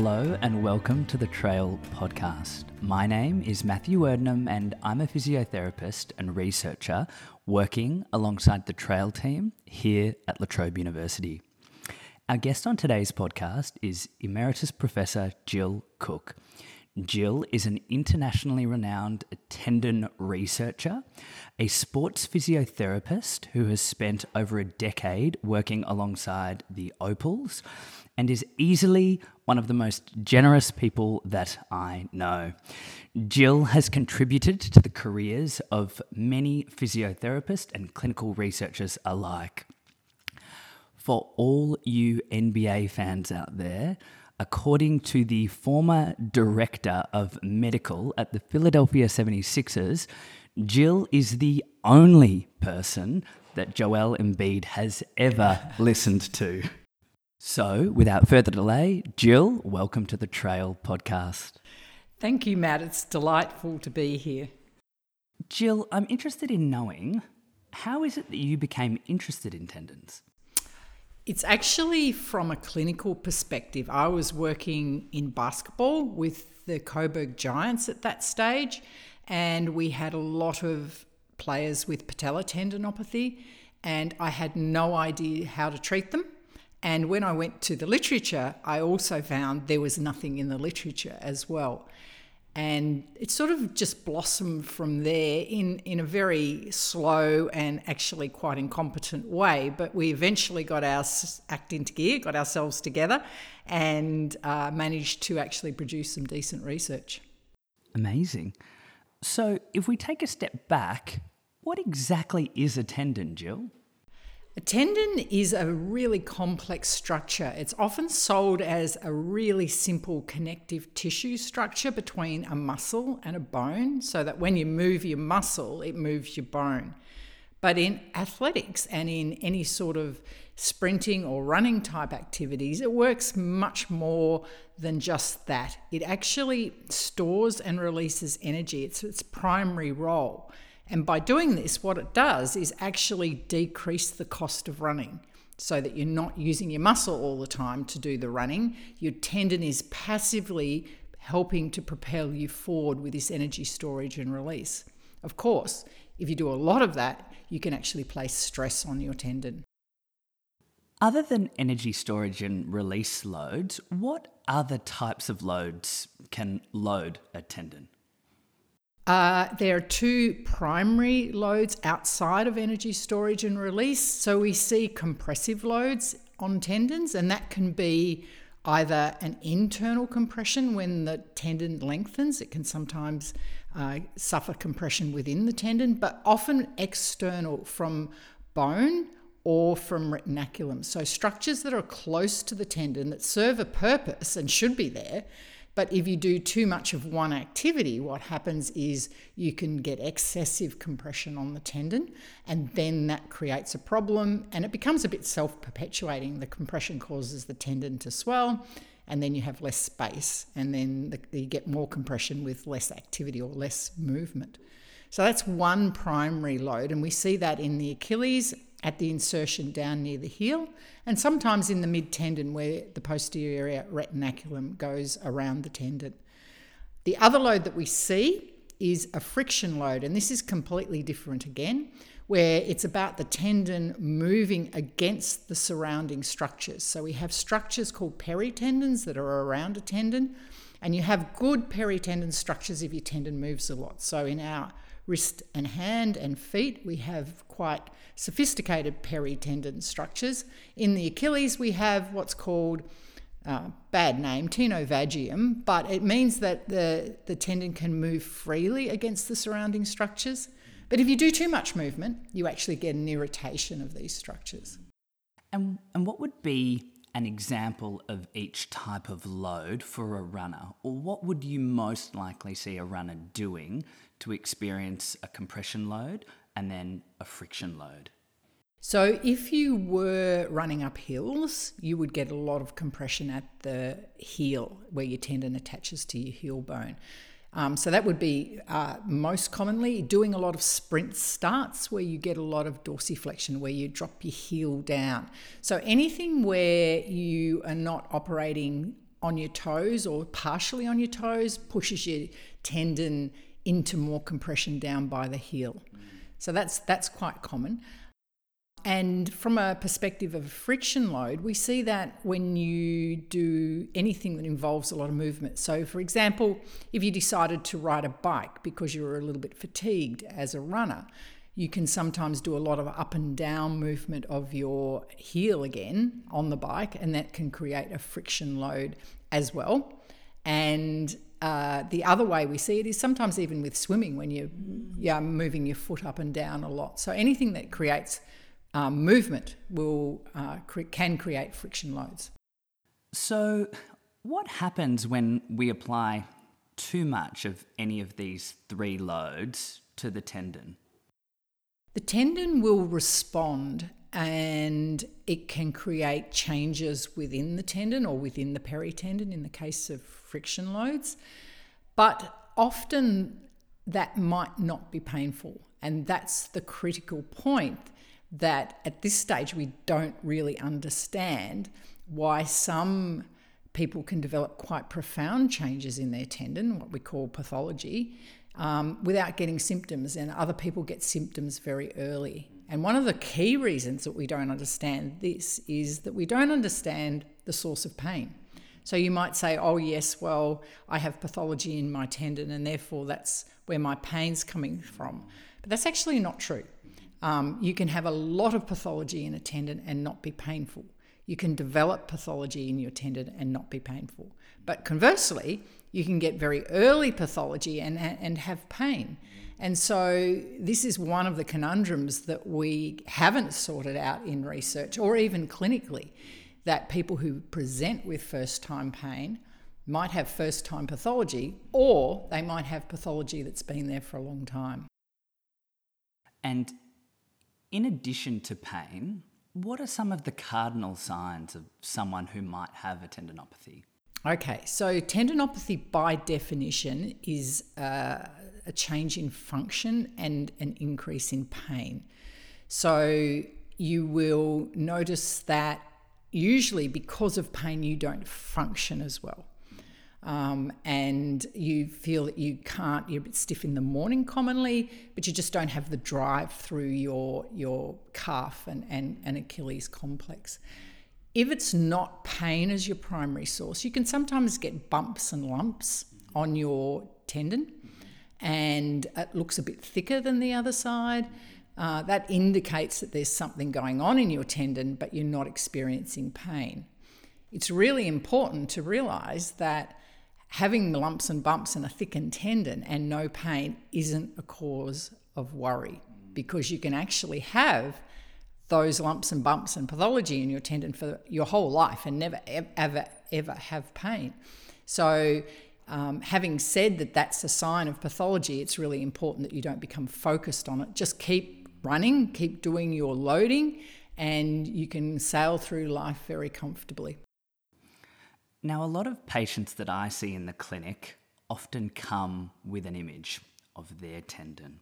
Hello and welcome to the Trail Podcast. My name is Matthew Erdnam and I'm a physiotherapist and researcher working alongside the Trail team here at La Trobe University. Our guest on today's podcast is Emeritus Professor Jill Cook. Jill is an internationally renowned tendon researcher, a sports physiotherapist who has spent over a decade working alongside the Opals, and is easily one of the most generous people that I know. Jill has contributed to the careers of many physiotherapists and clinical researchers alike. For all you NBA fans out there, according to the former director of medical at the Philadelphia 76ers, Jill is the only person that Joel Embiid has ever listened to. So, without further delay, Jill, welcome to the Trail podcast. Thank you, Matt. It's delightful to be here. Jill, I'm interested in knowing how is it that you became interested in tendons? It's actually from a clinical perspective. I was working in basketball with the Coburg Giants at that stage, and we had a lot of players with patella tendinopathy, and I had no idea how to treat them. And when I went to the literature, I also found there was nothing in the literature as well. And it sort of just blossomed from there in, in a very slow and actually quite incompetent way. But we eventually got our act into gear, got ourselves together, and uh, managed to actually produce some decent research. Amazing. So, if we take a step back, what exactly is a tendon, Jill? A tendon is a really complex structure. It's often sold as a really simple connective tissue structure between a muscle and a bone, so that when you move your muscle, it moves your bone. But in athletics and in any sort of sprinting or running type activities, it works much more than just that. It actually stores and releases energy, it's its primary role. And by doing this, what it does is actually decrease the cost of running so that you're not using your muscle all the time to do the running. Your tendon is passively helping to propel you forward with this energy storage and release. Of course, if you do a lot of that, you can actually place stress on your tendon. Other than energy storage and release loads, what other types of loads can load a tendon? Uh, there are two primary loads outside of energy storage and release. So we see compressive loads on tendons, and that can be either an internal compression when the tendon lengthens, it can sometimes uh, suffer compression within the tendon, but often external from bone or from retinaculum. So structures that are close to the tendon that serve a purpose and should be there but if you do too much of one activity, what happens is you can get excessive compression on the tendon, and then that creates a problem and it becomes a bit self perpetuating. The compression causes the tendon to swell, and then you have less space, and then the, you get more compression with less activity or less movement. So that's one primary load, and we see that in the Achilles at the insertion down near the heel, and sometimes in the mid tendon where the posterior retinaculum goes around the tendon. The other load that we see is a friction load, and this is completely different again, where it's about the tendon moving against the surrounding structures. So we have structures called peritendons that are around a tendon, and you have good peritendon structures if your tendon moves a lot. So in our wrist and hand and feet, we have quite sophisticated peritendon structures. In the Achilles, we have what's called uh, bad name, tenovagium, but it means that the, the tendon can move freely against the surrounding structures. But if you do too much movement, you actually get an irritation of these structures. And, and what would be an example of each type of load for a runner? Or what would you most likely see a runner doing to experience a compression load and then a friction load? So, if you were running up hills, you would get a lot of compression at the heel where your tendon attaches to your heel bone. Um, so, that would be uh, most commonly doing a lot of sprint starts where you get a lot of dorsiflexion, where you drop your heel down. So, anything where you are not operating on your toes or partially on your toes pushes your tendon into more compression down by the heel. So that's that's quite common. And from a perspective of friction load, we see that when you do anything that involves a lot of movement. So, for example, if you decided to ride a bike because you were a little bit fatigued as a runner, you can sometimes do a lot of up and down movement of your heel again on the bike, and that can create a friction load as well. And uh, the other way we see it is sometimes even with swimming when you're yeah, moving your foot up and down a lot. So anything that creates um, movement will uh, cre- can create friction loads. So, what happens when we apply too much of any of these three loads to the tendon? The tendon will respond and it can create changes within the tendon or within the peritendon in the case of friction loads. But often that might not be painful. And that's the critical point that at this stage we don't really understand why some people can develop quite profound changes in their tendon, what we call pathology, um, without getting symptoms, and other people get symptoms very early. And one of the key reasons that we don't understand this is that we don't understand the source of pain. So you might say, oh, yes, well, I have pathology in my tendon, and therefore that's where my pain's coming from. But that's actually not true. Um, you can have a lot of pathology in a tendon and not be painful. You can develop pathology in your tendon and not be painful. But conversely, you can get very early pathology and, and have pain. And so, this is one of the conundrums that we haven't sorted out in research or even clinically that people who present with first time pain might have first time pathology or they might have pathology that's been there for a long time. And in addition to pain, what are some of the cardinal signs of someone who might have a tendinopathy? Okay, so tendinopathy by definition is uh, a change in function and an increase in pain. So you will notice that usually because of pain, you don't function as well. Um, and you feel that you can't, you're a bit stiff in the morning commonly, but you just don't have the drive through your, your calf and, and, and Achilles complex. If it's not pain as your primary source, you can sometimes get bumps and lumps on your tendon, and it looks a bit thicker than the other side. Uh, that indicates that there's something going on in your tendon, but you're not experiencing pain. It's really important to realize that having lumps and bumps and a thickened tendon and no pain isn't a cause of worry because you can actually have those lumps and bumps and pathology in your tendon for your whole life and never ever ever have pain. So um, having said that that's a sign of pathology, it's really important that you don't become focused on it. Just keep running, keep doing your loading, and you can sail through life very comfortably. Now, a lot of patients that I see in the clinic often come with an image of their tendon.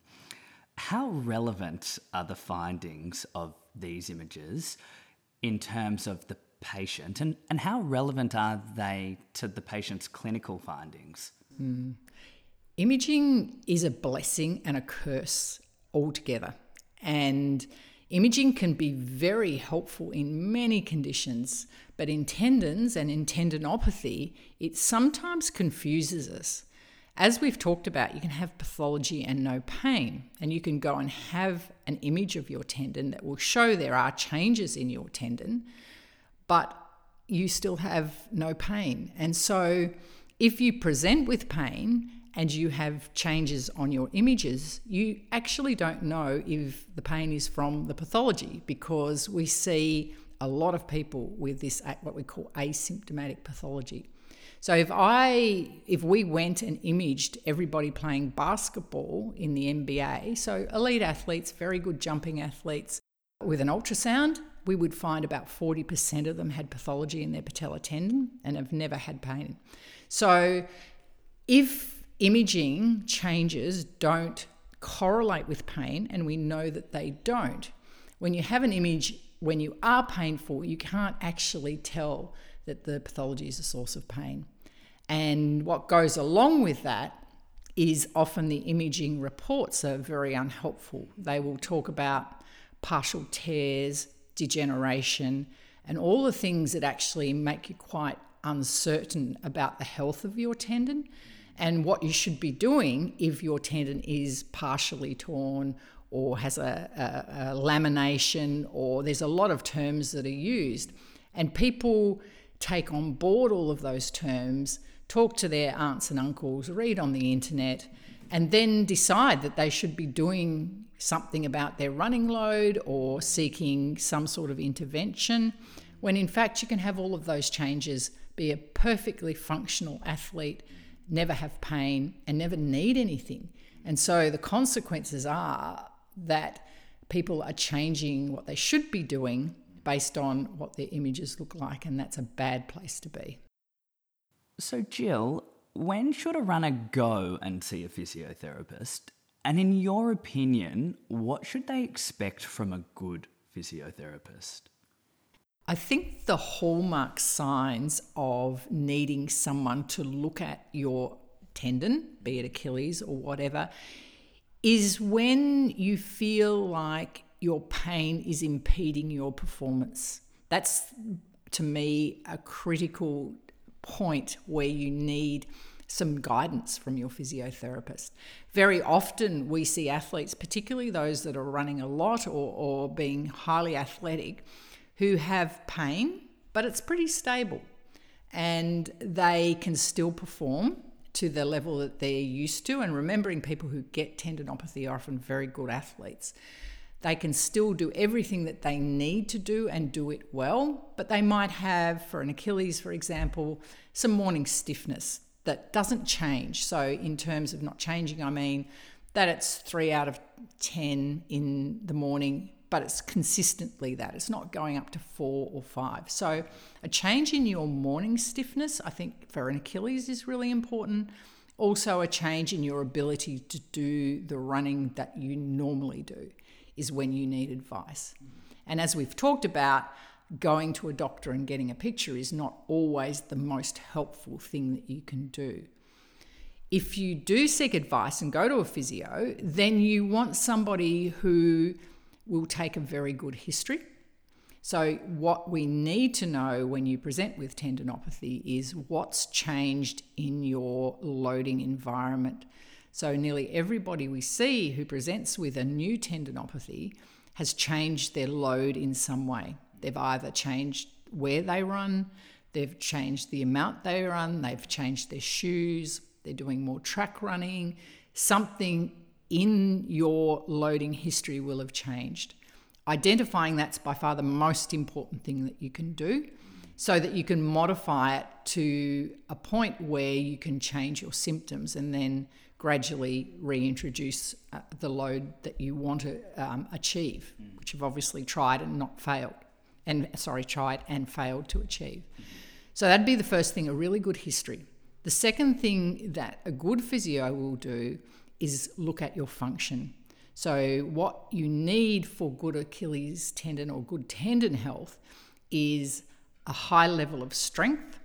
How relevant are the findings of these images in terms of the patient and, and how relevant are they to the patient's clinical findings? Mm. Imaging is a blessing and a curse altogether. And imaging can be very helpful in many conditions, but in tendons and in tendinopathy, it sometimes confuses us as we've talked about, you can have pathology and no pain, and you can go and have an image of your tendon that will show there are changes in your tendon, but you still have no pain. And so, if you present with pain and you have changes on your images, you actually don't know if the pain is from the pathology because we see a lot of people with this, what we call asymptomatic pathology. So if I if we went and imaged everybody playing basketball in the NBA, so elite athletes, very good jumping athletes, with an ultrasound, we would find about 40% of them had pathology in their patellar tendon and have never had pain. So if imaging changes don't correlate with pain, and we know that they don't, when you have an image when you are painful, you can't actually tell that the pathology is a source of pain. And what goes along with that is often the imaging reports are very unhelpful. They will talk about partial tears, degeneration, and all the things that actually make you quite uncertain about the health of your tendon and what you should be doing if your tendon is partially torn or has a, a, a, lamination, or there's a lot of terms that are used. And people take on board all of those terms, talk to their aunts and uncles, read on the internet, and then decide that they should be doing something about their running load or seeking some sort of intervention, when in fact you can have all of those changes, be a perfectly functional athlete, never have pain, and never need anything. And so the consequences are that people are changing what they should be doing based on what their images look like, and that's a bad place to be. So, Jill, when should a runner go and see a physiotherapist? And in your opinion, what should they expect from a good physiotherapist? I think the hallmark signs of needing someone to look at your tendon, be it Achilles or whatever, is when you feel like your pain is impeding your performance. That's to me a critical point where you need some guidance from your physiotherapist. Very often, we see athletes, particularly those that are running a lot or, or being highly athletic, who have pain, but it's pretty stable and they can still perform to the level that they're used to. And remembering people who get tendinopathy are often very good athletes. They can still do everything that they need to do and do it well, but they might have, for an Achilles, for example, some morning stiffness that doesn't change. So, in terms of not changing, I mean that it's three out of 10 in the morning but it's consistently that. It's not going up to four or five. So, a change in your morning stiffness, I think for an Achilles, is really important. Also, a change in your ability to do the running that you normally do is when you need advice. And as we've talked about, going to a doctor and getting a picture is not always the most helpful thing that you can do. If you do seek advice and go to a physio, then you want somebody who will take a very good history. So, what we need to know when you present with tendinopathy is what's changed in your loading environment. So, nearly everybody we see who presents with a new tendinopathy has changed their load in some way. They've either changed where they run, they've changed the amount they run, they've changed their shoes, they're doing more track running. Something in your loading history will have changed. Identifying that's by far the most important thing that you can do so that you can modify it to a point where you can change your symptoms and then gradually reintroduce uh, the load that you want to um, achieve, which you've obviously tried and not failed, and sorry, tried and failed to achieve. So that'd be the first thing a really good history. The second thing that a good physio will do is look at your function. So, what you need for good Achilles tendon or good tendon health is a high level of strength,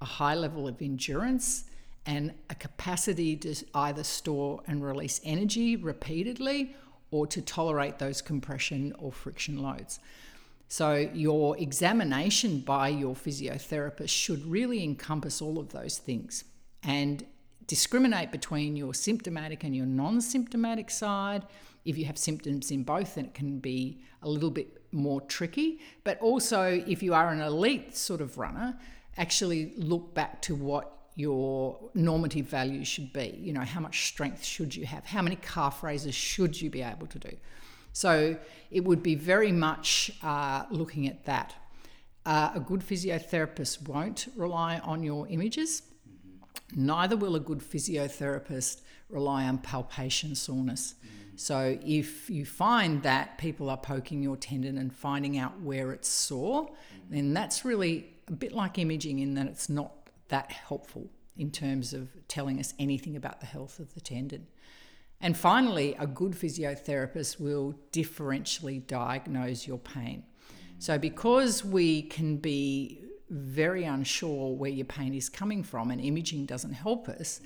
a high level of endurance, and a capacity to either store and release energy repeatedly or to tolerate those compression or friction loads. So, your examination by your physiotherapist should really encompass all of those things. And discriminate between your symptomatic and your non symptomatic side. If you have symptoms in both, then it can be a little bit more tricky. But also, if you are an elite sort of runner, actually look back to what your normative values should be. You know, how much strength should you have? How many calf raises should you be able to do? So it would be very much uh, looking at that. Uh, a good physiotherapist won't rely on your images. Neither will a good physiotherapist rely on palpation soreness. Mm. So, if you find that people are poking your tendon and finding out where it's sore, mm. then that's really a bit like imaging in that it's not that helpful in terms of telling us anything about the health of the tendon. And finally, a good physiotherapist will differentially diagnose your pain. So, because we can be very unsure where your pain is coming from and imaging doesn't help us,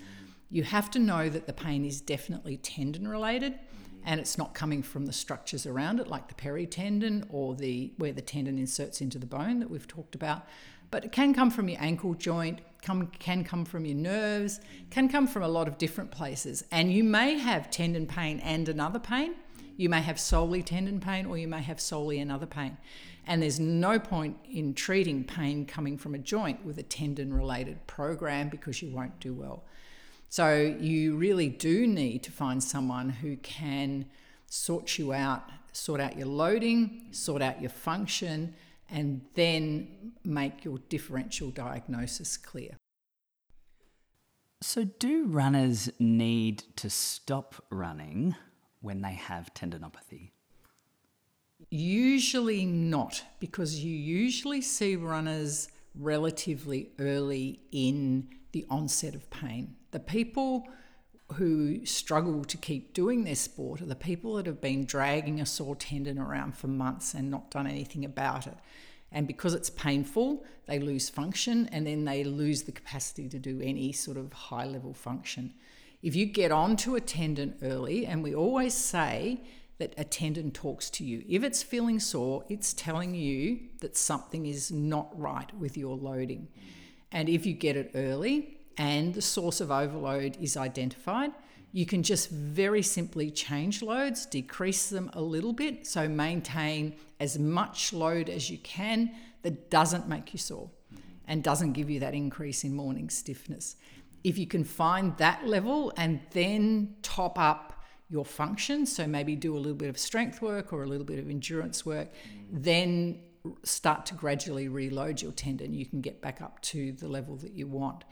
you have to know that the pain is definitely tendon related and it's not coming from the structures around it like the peritendon or the where the tendon inserts into the bone that we've talked about but it can come from your ankle joint come, can come from your nerves can come from a lot of different places. And you may have tendon pain and another pain. You may have solely tendon pain or you may have solely another pain. And there's no point in treating pain coming from a joint with a tendon related program because you won't do well. So you really do need to find someone who can sort you out, sort out your loading, sort out your function, and then make your differential diagnosis clear. So, do runners need to stop running when they have tendinopathy? Usually not, because you usually see runners relatively early in the onset of pain. The people who struggle to keep doing their sport are the people that have been dragging a sore tendon around for months and not done anything about it. And because it's painful, they lose function and then they lose the capacity to do any sort of high level function. If you get onto a tendon early, and we always say that a tendon talks to you, if it's feeling sore, it's telling you that something is not right with your loading. And if you get it early and the source of overload is identified, you can just very simply change loads, decrease them a little bit, so maintain as much load as you can that doesn't make you sore and doesn't give you that increase in morning stiffness. If you can find that level and then top up your function, so maybe do a little bit of strength work or a little bit of endurance work, then start to gradually reload your tendon, you can get back up to the level that you want.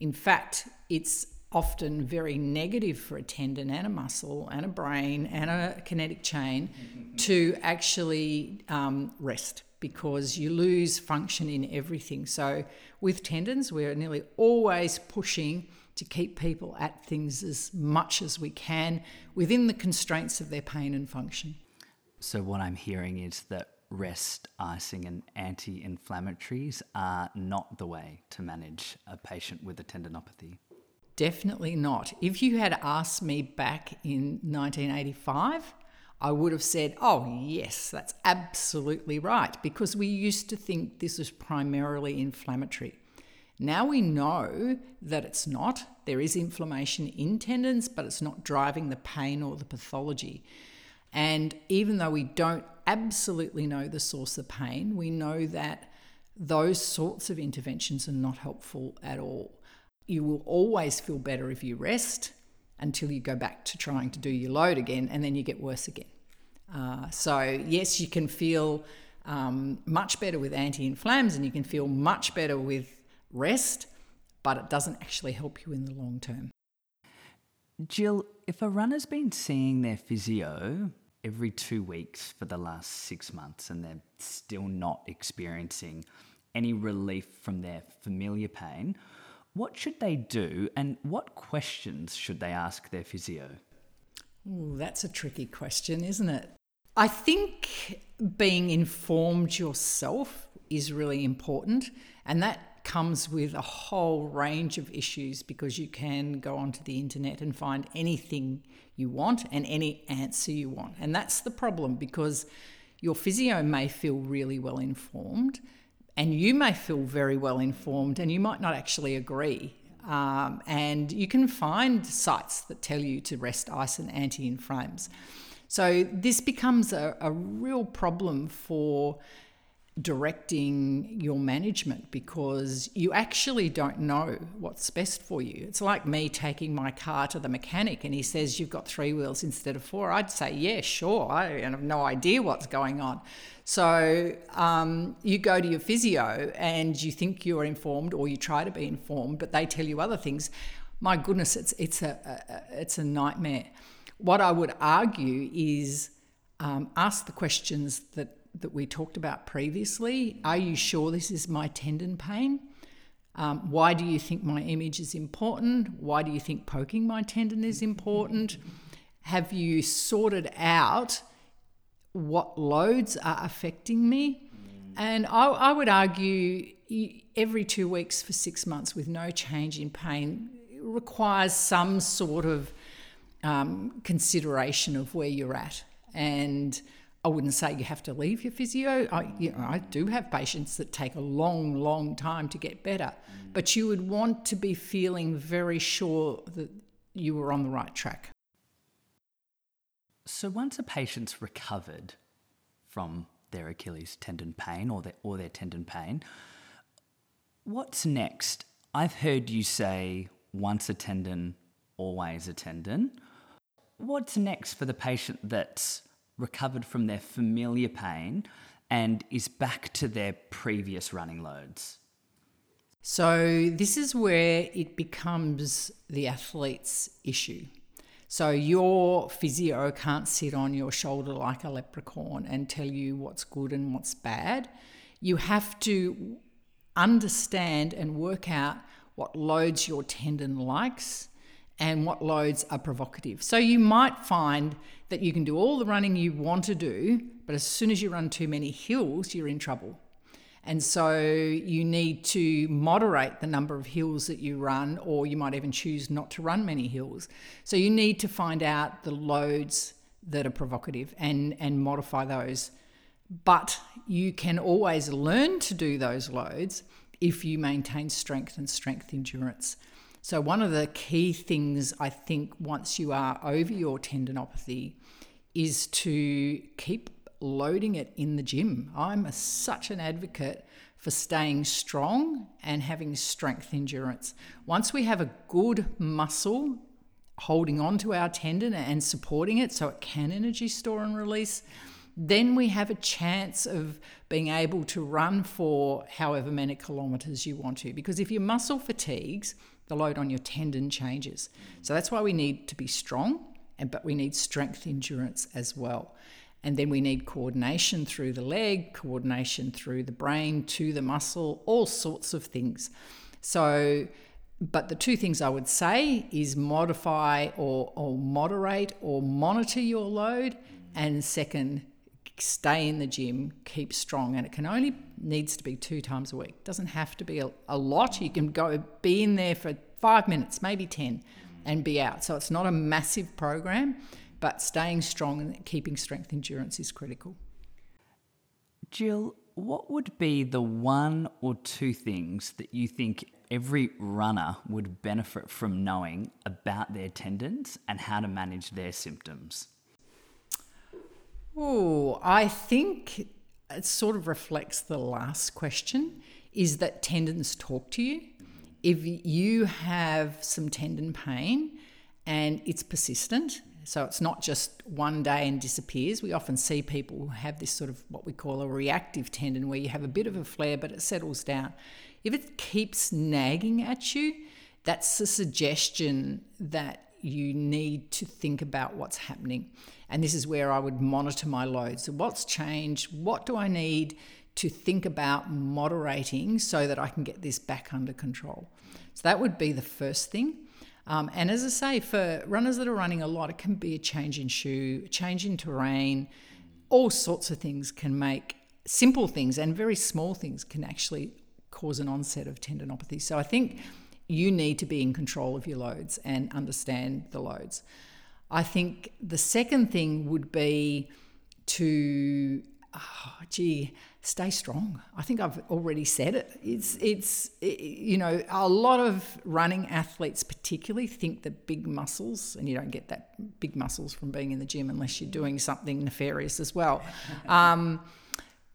In fact, it's often very negative for a tendon and a muscle and a brain and a kinetic chain to actually um, rest because you lose function in everything. So, with tendons, we're nearly always pushing to keep people at things as much as we can within the constraints of their pain and function. So, what I'm hearing is that rest, icing, and anti inflammatories are not the way to manage a patient with a tendinopathy? Definitely not. If you had asked me back in 1985, I would have said, oh, yes, that's absolutely right, because we used to think this was primarily inflammatory. Now we know that it's not. There is inflammation in tendons, but it's not driving the pain or the pathology. And even though we don't absolutely know the source of pain, we know that those sorts of interventions are not helpful at all. You will always feel better if you rest until you go back to trying to do your load again, and then you get worse again. Uh, so, yes, you can feel um, much better with anti inflams and you can feel much better with rest, but it doesn't actually help you in the long term. Jill, if a runner's been seeing their physio every two weeks for the last six months and they're still not experiencing any relief from their familiar pain, what should they do and what questions should they ask their physio? Ooh, that's a tricky question, isn't it? I think being informed yourself is really important, and that comes with a whole range of issues because you can go onto the internet and find anything you want and any answer you want. And that's the problem because your physio may feel really well informed and you may feel very well informed and you might not actually agree. Um, and you can find sites that tell you to rest ice and anti inflames. So this becomes a, a real problem for directing your management because you actually don't know what's best for you. It's like me taking my car to the mechanic and he says you've got three wheels instead of four. I'd say, yeah, sure. I have no idea what's going on. So um, you go to your physio and you think you're informed or you try to be informed, but they tell you other things. My goodness, it's, it's, a, a it's a nightmare. What I would argue is um, ask the questions that that we talked about previously. Are you sure this is my tendon pain? Um, why do you think my image is important? Why do you think poking my tendon is important? Have you sorted out what loads are affecting me? And I, I would argue every two weeks for six months with no change in pain requires some sort of um, consideration of where you're at. And I wouldn't say you have to leave your physio. I, you know, I do have patients that take a long, long time to get better, mm. but you would want to be feeling very sure that you were on the right track. So once a patient's recovered from their Achilles tendon pain or their, or their tendon pain, what's next? I've heard you say once a tendon, always a tendon. What's next for the patient that's recovered from their familiar pain and is back to their previous running loads? So, this is where it becomes the athlete's issue. So, your physio can't sit on your shoulder like a leprechaun and tell you what's good and what's bad. You have to understand and work out what loads your tendon likes and what loads are provocative. So you might find that you can do all the running you want to do, but as soon as you run too many hills, you're in trouble. And so you need to moderate the number of hills that you run, or you might even choose not to run many hills. So you need to find out the loads that are provocative and, and modify those. But you can always learn to do those loads if you maintain strength and strength endurance. So, one of the key things I think once you are over your tendinopathy is to keep loading it in the gym. I'm a, such an advocate for staying strong and having strength endurance. Once we have a good muscle holding on to our tendon and supporting it so it can energy store and release, then we have a chance of being able to run for however many kilometers you want to. Because if your muscle fatigues, the load on your tendon changes. So that's why we need to be strong, and but we need strength endurance as well. And then we need coordination through the leg, coordination through the brain to the muscle, all sorts of things. So, but the two things I would say is modify or, or moderate or monitor your load. And second, stay in the gym, keep strong. And it can only needs to be two times a week. Doesn't have to be a, a lot. You can go be in there for five minutes, maybe 10, and be out. So it's not a massive program but staying strong and keeping strength endurance is critical. Jill, what would be the one or two things that you think every runner would benefit from knowing about their tendons and how to manage their symptoms? Oh, I think it sort of reflects the last question is that tendons talk to you. If you have some tendon pain and it's persistent, so it's not just one day and disappears. We often see people who have this sort of what we call a reactive tendon where you have a bit of a flare but it settles down. If it keeps nagging at you, that's a suggestion that you need to think about what's happening. And this is where I would monitor my load. So, what's changed? What do I need to think about moderating so that I can get this back under control? So, that would be the first thing. Um, and as I say, for runners that are running a lot, it can be a change in shoe, a change in terrain, all sorts of things can make simple things and very small things can actually cause an onset of tendinopathy. So I think you need to be in control of your loads and understand the loads. I think the second thing would be to, oh, gee, stay strong. I think I've already said it. It's it's it, you know a lot of running athletes particularly think that big muscles and you don't get that big muscles from being in the gym unless you're doing something nefarious as well. Um,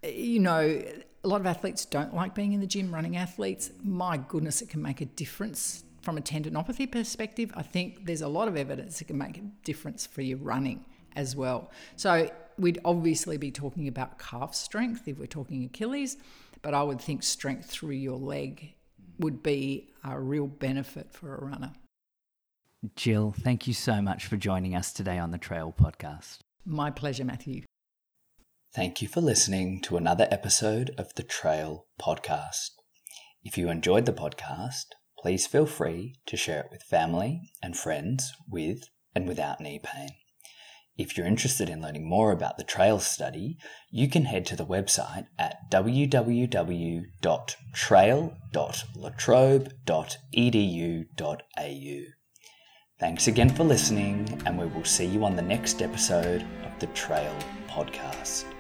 you know, a lot of athletes don't like being in the gym. Running athletes, my goodness, it can make a difference from a tendinopathy perspective. I think there's a lot of evidence it can make a difference for your running as well. So we'd obviously be talking about calf strength if we're talking Achilles, but I would think strength through your leg would be a real benefit for a runner. Jill, thank you so much for joining us today on the Trail Podcast. My pleasure, Matthew. Thank you for listening to another episode of the Trail Podcast. If you enjoyed the podcast, please feel free to share it with family and friends with and without knee pain. If you're interested in learning more about the trail study, you can head to the website at www.trail.latrobe.edu.au. Thanks again for listening, and we will see you on the next episode of the Trail Podcast.